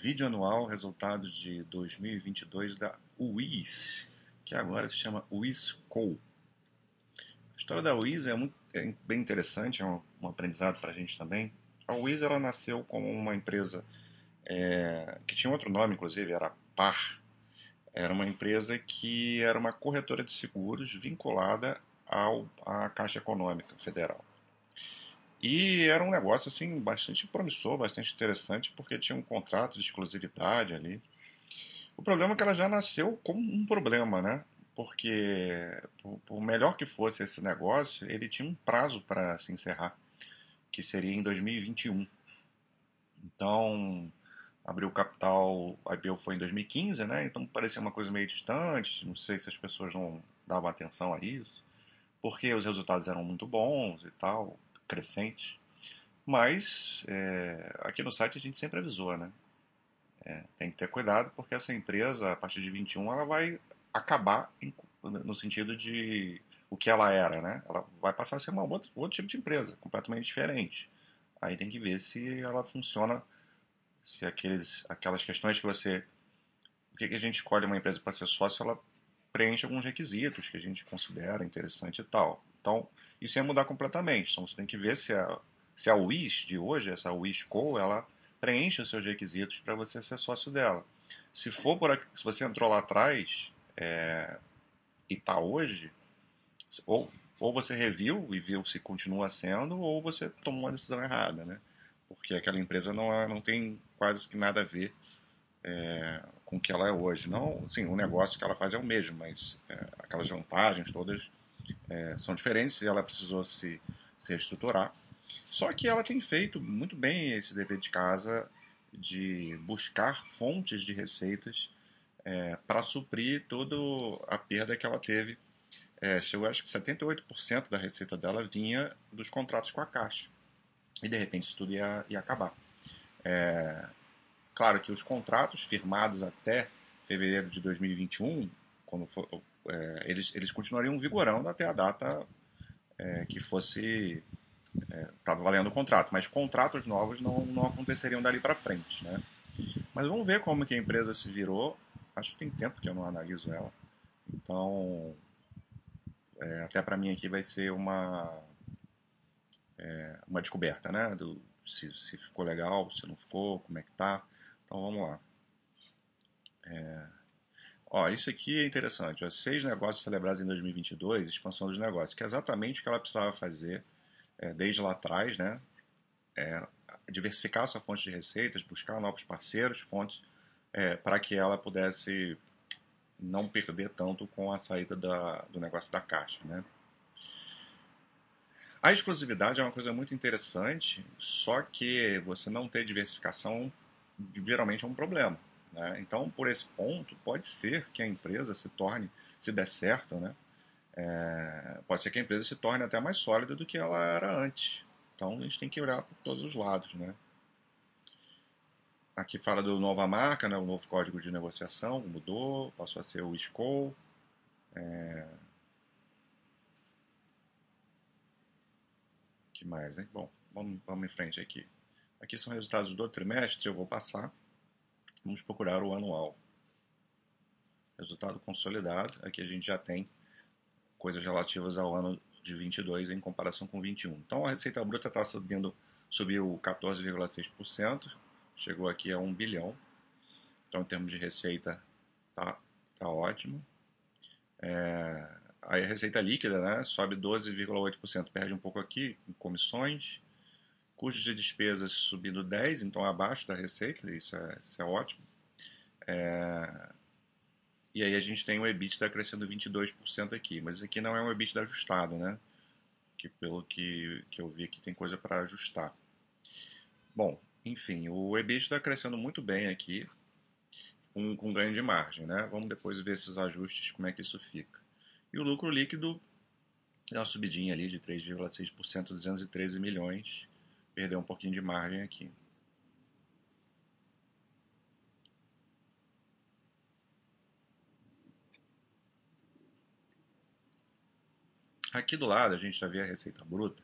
Vídeo anual, resultados de 2022 da UIS, que agora se chama UISCO. A história da UIS é, muito, é bem interessante, é um, um aprendizado para a gente também. A UIS ela nasceu como uma empresa é, que tinha outro nome, inclusive, era PAR. Era uma empresa que era uma corretora de seguros vinculada ao, à Caixa Econômica Federal. E era um negócio assim bastante promissor, bastante interessante, porque tinha um contrato de exclusividade ali. O problema é que ela já nasceu como um problema, né? Porque, por melhor que fosse esse negócio, ele tinha um prazo para se encerrar, que seria em 2021. Então, abriu capital, a IPO foi em 2015, né? Então parecia uma coisa meio distante, não sei se as pessoas não davam atenção a isso, porque os resultados eram muito bons e tal crescente. Mas é, aqui no site a gente sempre avisou, né? É, tem que ter cuidado porque essa empresa, a partir de 21, ela vai acabar em, no sentido de o que ela era, né? Ela vai passar a ser uma outra, outro tipo de empresa, completamente diferente. Aí tem que ver se ela funciona, se aqueles, aquelas questões que você... Que, que a gente escolhe uma empresa para ser sócio, ela preenche alguns requisitos que a gente considera interessante e tal. Então, isso ia mudar completamente. Então você tem que ver se a, se a Wish de hoje, essa Wish Co, ela preenche os seus requisitos para você ser sócio dela. Se for por aqui, se você entrou lá atrás é, e está hoje, ou, ou você reviu e viu se continua sendo, ou você tomou uma decisão errada, né? Porque aquela empresa não, não tem quase que nada a ver é, com o que ela é hoje. Não, sim, o negócio que ela faz é o mesmo, mas é, aquelas vantagens todas é, são diferentes e ela precisou se, se reestruturar. Só que ela tem feito muito bem esse dever de casa de buscar fontes de receitas é, para suprir toda a perda que ela teve. É, chegou, acho que 78% da receita dela vinha dos contratos com a Caixa. E de repente isso tudo ia, ia acabar. É, claro que os contratos firmados até fevereiro de 2021, quando for, é, eles, eles continuariam vigorando até a data é, que fosse estava é, valendo o contrato, mas contratos novos não, não aconteceriam dali para frente, né? Mas vamos ver como que a empresa se virou. Acho que tem tempo que eu não analiso ela, então é, até para mim aqui vai ser uma é, uma descoberta, né? Do, se, se ficou legal, se não ficou, como é que tá. Então vamos lá. É, Ó, isso aqui é interessante. Ó, seis negócios celebrados em 2022, expansão dos negócios, que é exatamente o que ela precisava fazer é, desde lá atrás, né? É, diversificar sua fonte de receitas, buscar novos parceiros, fontes, é, para que ela pudesse não perder tanto com a saída da, do negócio da caixa, né? A exclusividade é uma coisa muito interessante, só que você não ter diversificação geralmente é um problema. Né? Então, por esse ponto, pode ser que a empresa se torne, se der certo, né? É, pode ser que a empresa se torne até mais sólida do que ela era antes. Então, a gente tem que olhar por todos os lados. Né? Aqui fala do nova marca, né? o novo código de negociação mudou, passou a ser o SCO. É... que mais, hein? Bom, vamos, vamos em frente aqui. Aqui são resultados do trimestre, eu vou passar. Vamos procurar o anual. Resultado consolidado. Aqui a gente já tem coisas relativas ao ano de 22 em comparação com 21. Então a receita bruta está subindo, subiu 14,6%, chegou aqui a 1 bilhão. Então em termos de receita tá, tá ótimo. É, aí a receita líquida né, sobe 12,8%, perde um pouco aqui em comissões, Custos de despesas subindo 10, então abaixo da receita, isso é, isso é ótimo. É... E aí a gente tem o EBITDA crescendo 22% aqui, mas aqui não é um EBITDA ajustado, né? Que pelo que, que eu vi aqui tem coisa para ajustar. Bom, enfim, o EBITDA crescendo muito bem aqui, com, com ganho de margem, né? Vamos depois ver esses ajustes, como é que isso fica. E o lucro líquido é uma subidinha ali de 3,6%, 213 milhões perder um pouquinho de margem aqui. Aqui do lado a gente já vê a receita bruta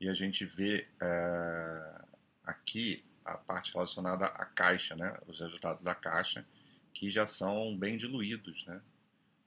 e a gente vê é, aqui a parte relacionada à caixa, né? Os resultados da caixa, que já são bem diluídos, né?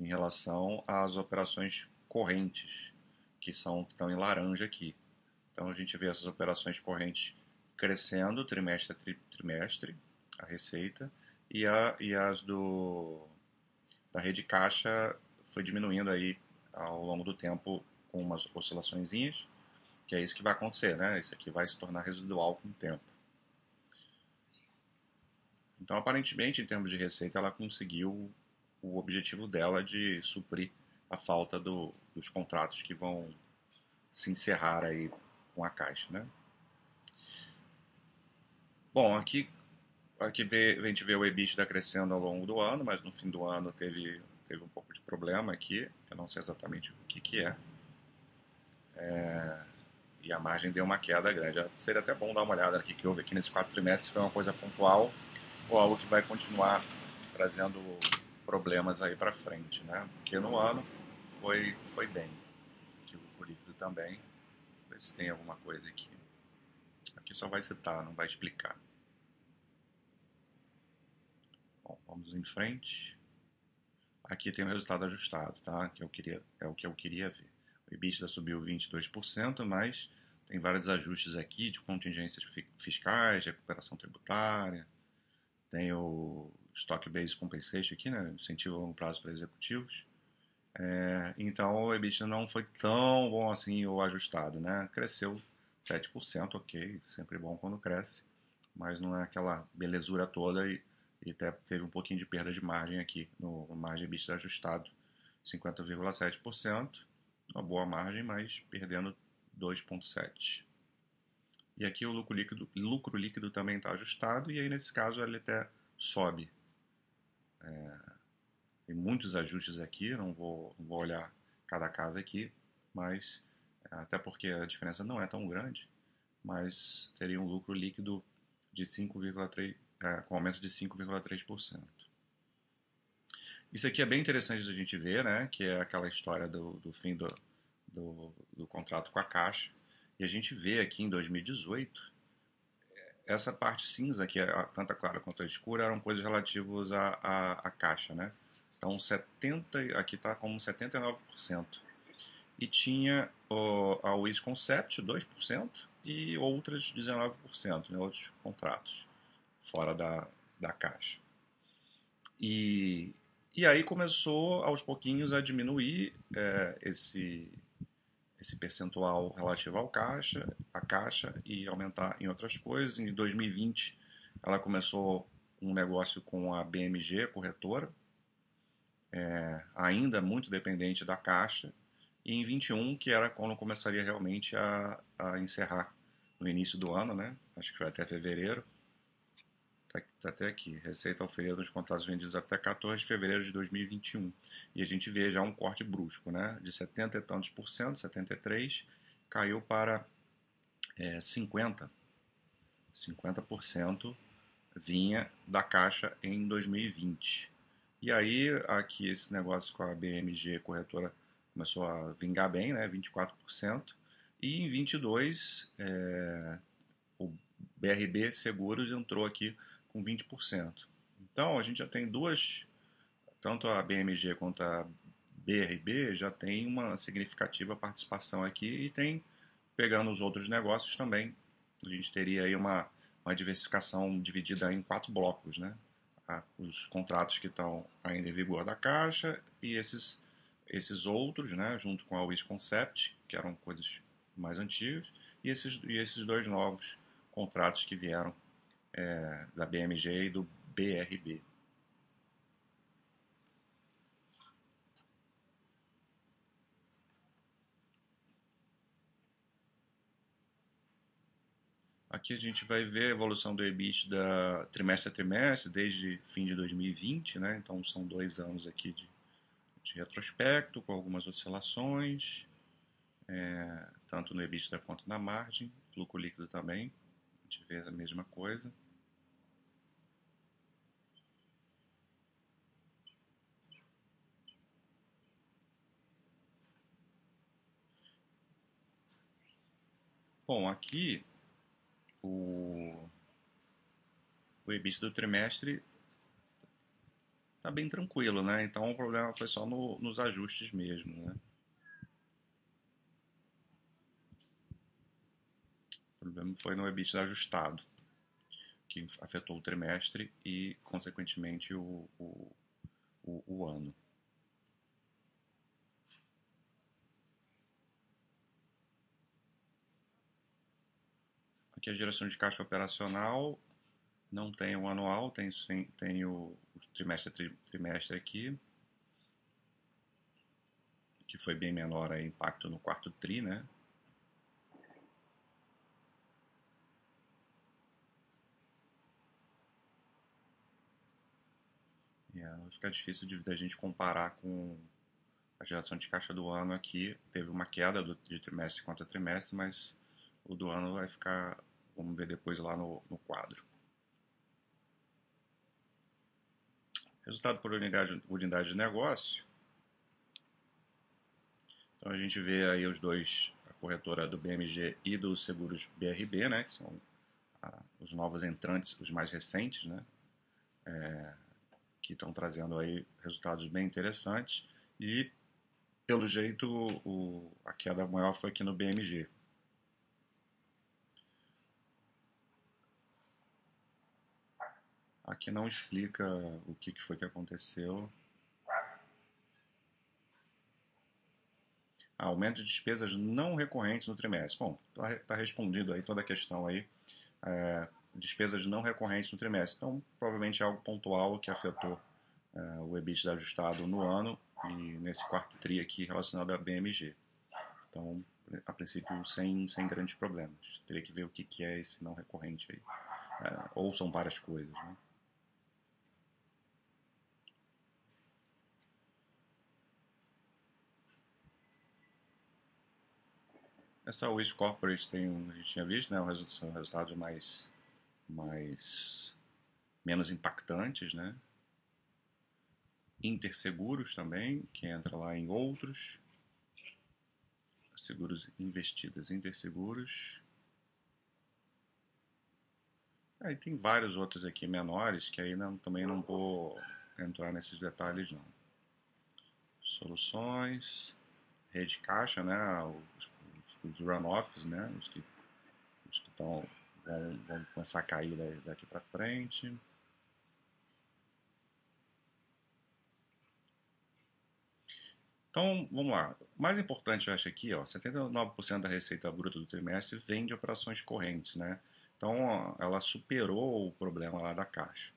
Em relação às operações correntes, que são que estão em laranja aqui. Então a gente vê essas operações correntes crescendo trimestre a trimestre, a receita, e, a, e as do da rede caixa foi diminuindo aí ao longo do tempo com umas oscilações, que é isso que vai acontecer, né? Isso aqui vai se tornar residual com o tempo. Então, aparentemente, em termos de receita, ela conseguiu o objetivo dela de suprir a falta do, dos contratos que vão se encerrar aí com a caixa, né? Bom, aqui, aqui vê, a gente vê o EBITDA crescendo ao longo do ano, mas no fim do ano teve, teve um pouco de problema aqui, eu não sei exatamente o que, que é. é e a margem deu uma queda grande. Seria até bom dar uma olhada aqui que houve aqui nesse quatro trimestres, se foi uma coisa pontual ou algo que vai continuar trazendo problemas aí para frente, né? Porque no ano foi, foi bem. Aqui o líquido também. Ver se tem alguma coisa aqui. Aqui só vai citar, não vai explicar. Bom, vamos em frente. Aqui tem o resultado ajustado, tá? Que eu queria, é o que eu queria ver. O EBITDA subiu 22%, mas tem vários ajustes aqui de contingências fiscais, de recuperação tributária, tem o Stock Based Compensation aqui, né, incentivo a longo prazo para executivos. É, então o EBITDA não foi tão bom assim o ajustado, né? Cresceu 7%, ok, sempre bom quando cresce, mas não é aquela belezura toda e, e até teve um pouquinho de perda de margem aqui no, no margem EBITDA ajustado, 50,7%, uma boa margem, mas perdendo 2,7%. E aqui o lucro líquido, lucro líquido também está ajustado, e aí nesse caso ele até sobe. Muitos ajustes aqui, não vou, não vou olhar cada caso aqui, mas até porque a diferença não é tão grande, mas teria um lucro líquido de 5,3, é, com aumento de 5,3%. Isso aqui é bem interessante da gente ver, né? Que é aquela história do, do fim do, do, do contrato com a Caixa. E a gente vê aqui em 2018 essa parte cinza, que é tanto a clara quanto a escura, eram coisas relativas à, à caixa, né? Então, 70, aqui está como 79%. E tinha o, a Wiz Concept, 2%, e outras 19%, né, outros contratos, fora da, da caixa. E, e aí começou, aos pouquinhos, a diminuir é, esse, esse percentual relativo ao caixa, a caixa e aumentar em outras coisas. Em 2020, ela começou um negócio com a BMG, corretora, é, ainda muito dependente da caixa, e em 21, que era quando começaria realmente a, a encerrar no início do ano, né? acho que foi até fevereiro, Está tá até aqui. Receita oferida nos contratos vendidos até 14 de fevereiro de 2021. E a gente vê já um corte brusco, né? De 70 e tantos por cento, 73, caiu para é, 50. 50% vinha da caixa em 2020. E aí, aqui esse negócio com a BMG corretora começou a vingar bem, né? 24%. E em 22, é, o BRB Seguros entrou aqui com 20%. Então, a gente já tem duas, tanto a BMG quanto a BRB já tem uma significativa participação aqui e tem, pegando os outros negócios também, a gente teria aí uma, uma diversificação dividida em quatro blocos, né? Os contratos que estão ainda em vigor da Caixa e esses, esses outros, né? Junto com a Wish Concept, que eram coisas mais antigas, e esses, e esses dois novos contratos que vieram é, da BMG e do BRB. Aqui a gente vai ver a evolução do EBIT da trimestre a trimestre, desde fim de 2020, né? então são dois anos aqui de, de retrospecto, com algumas oscilações, é, tanto no EBITDA quanto na margem, lucro líquido também, a gente vê a mesma coisa. Bom, aqui o, o EBIT do trimestre tá bem tranquilo, né? Então o problema foi só no, nos ajustes mesmo, né? O problema foi no EBIT ajustado, que afetou o trimestre e, consequentemente, o, o, o, o ano. Aqui a geração de caixa operacional não tem o anual, tem, tem o, trimestre tri, trimestre aqui, que foi bem menor o impacto no quarto tri, né? Yeah, fica difícil de, da gente comparar com a geração de caixa do ano aqui. Teve uma queda do, de trimestre contra trimestre, mas o do ano vai ficar, vamos ver depois lá no, no quadro. Resultado por unidade, unidade de negócio. Então a gente vê aí os dois, a corretora do BMG e dos seguros BRB, né, que são ah, os novos entrantes, os mais recentes, né, é, que estão trazendo aí resultados bem interessantes. E, pelo jeito, o, a queda maior foi aqui no BMG. Aqui não explica o que, foi que aconteceu. Ah, aumento de despesas não recorrentes no trimestre. Bom, está tá respondido aí toda a questão aí. É, despesas não recorrentes no trimestre. Então, provavelmente é algo pontual que afetou é, o EBITDA ajustado no ano e nesse quarto TRI aqui relacionado à BMG. Então, a princípio, sem, sem grandes problemas. Teria que ver o que, que é esse não recorrente aí. É, ou são várias coisas, né? Essa Wish Corporate tem um, a gente tinha visto, né, são resultados mais, mais menos impactantes, né? Interseguros também, que entra lá em outros. Seguros investidos, interseguros. Aí tem vários outros aqui menores que aí não, também não vou entrar nesses detalhes não. Soluções, rede caixa, né? Os os runoffs, né? Os que os que estão vão, vão começar a cair daqui para frente. Então, vamos lá. O mais importante, eu acho aqui, ó, 79% da receita bruta do trimestre vem de operações correntes, né? Então, ó, ela superou o problema lá da caixa.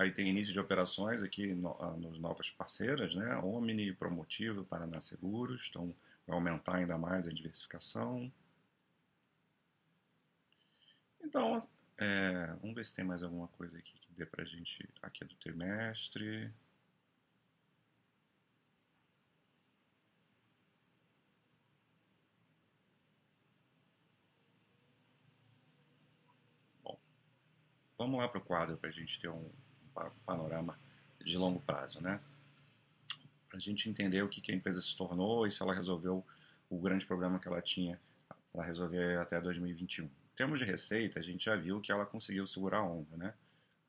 Aí tem início de operações aqui no, ah, nos novas parceiras, né? Omni, Promotivo, Paraná Seguros. Então, vai aumentar ainda mais a diversificação. Então, é, vamos ver se tem mais alguma coisa aqui que dê pra gente aqui do trimestre. Bom, vamos lá para o quadro para a gente ter um, panorama de longo prazo, né? Para a gente entender o que, que a empresa se tornou e se ela resolveu o grande problema que ela tinha para resolver até 2021. Em termos de receita, a gente já viu que ela conseguiu segurar a onda, né?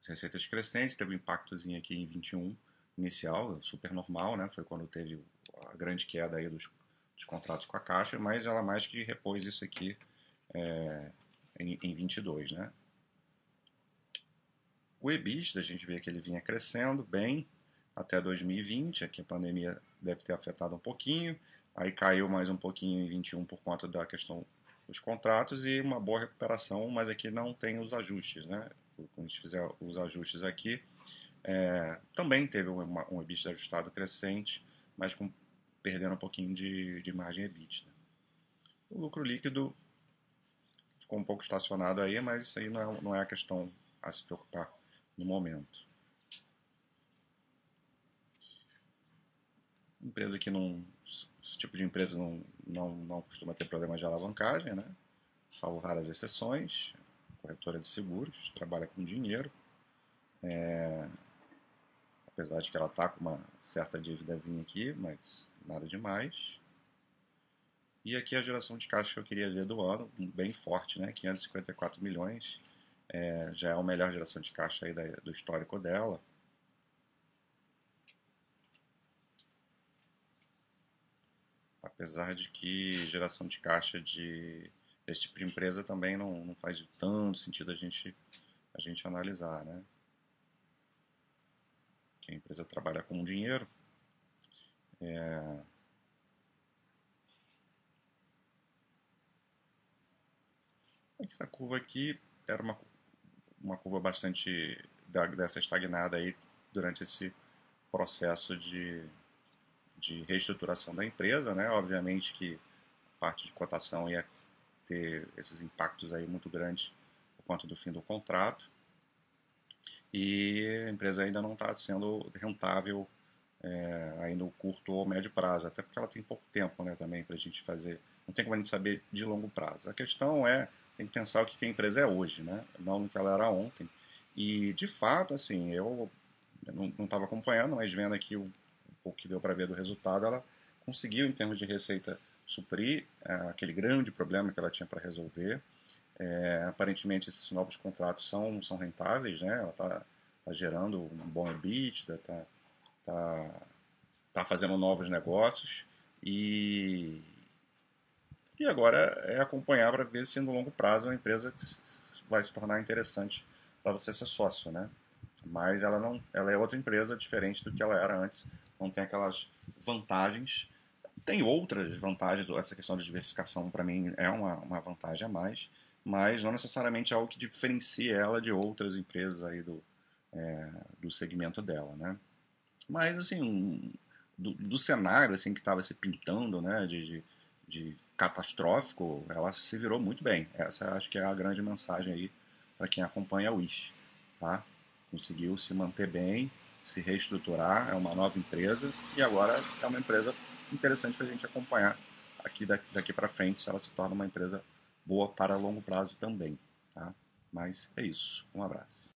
As receitas crescentes, teve um impactozinho aqui em 21 inicial, super normal, né? Foi quando teve a grande queda aí dos, dos contratos com a Caixa, mas ela mais que repôs isso aqui é, em, em 22, né? O EBITDA, a gente vê que ele vinha crescendo bem até 2020, aqui a pandemia deve ter afetado um pouquinho, aí caiu mais um pouquinho em 21 por conta da questão dos contratos e uma boa recuperação, mas aqui não tem os ajustes, né? Quando a gente fizer os ajustes aqui, é, também teve uma, um EBITDA ajustado crescente, mas com, perdendo um pouquinho de, de margem EBITDA. O lucro líquido ficou um pouco estacionado aí, mas isso aí não é, não é a questão a se preocupar no momento. Empresa que não. Esse tipo de empresa não, não, não costuma ter problemas de alavancagem, né? Salvo raras exceções. Corretora de seguros, trabalha com dinheiro. É, apesar de que ela está com uma certa dívidazinha aqui, mas nada demais. E aqui a geração de caixa que eu queria ver do ano, bem forte, né? 554 milhões. É, já é a melhor geração de caixa aí da, do histórico dela. Apesar de que geração de caixa de desse tipo de empresa também não, não faz tanto sentido a gente, a gente analisar, né? Que a empresa trabalha com dinheiro. É, essa curva aqui era uma, uma curva bastante dessa estagnada aí durante esse processo de, de reestruturação da empresa, né? Obviamente que a parte de cotação ia ter esses impactos aí muito grandes por conta do fim do contrato e a empresa ainda não está sendo rentável é, aí no curto ou médio prazo, até porque ela tem pouco tempo, né, também para a gente fazer, não tem como a gente saber de longo prazo. A questão é, tem que pensar o que a empresa é hoje, né, não no que ela era ontem. E de fato, assim, eu não estava acompanhando, mas vendo aqui o, o que deu para ver do resultado, ela conseguiu, em termos de receita, suprir é, aquele grande problema que ela tinha para resolver. É, aparentemente, esses novos contratos são, são rentáveis, né? Ela está tá gerando um bom EBITDA, está tá, tá fazendo novos negócios e, e agora é acompanhar para ver se no longo prazo a empresa vai se tornar interessante para você ser sócio, né? Mas ela não, ela é outra empresa diferente do que ela era antes, não tem aquelas vantagens tem outras vantagens, essa questão de diversificação para mim é uma, uma vantagem a mais, mas não necessariamente é algo que diferencia ela de outras empresas aí do, é, do segmento dela, né? Mas, assim, do, do cenário assim, que estava se pintando, né, de, de, de, catastrófico, ela se virou muito bem. Essa acho que é a grande mensagem aí para quem acompanha a Wish, tá? Conseguiu se manter bem, se reestruturar, é uma nova empresa e agora é uma empresa interessante para a gente acompanhar aqui daqui, daqui para frente se ela se torna uma empresa boa para longo prazo também. Tá? Mas é isso. Um abraço.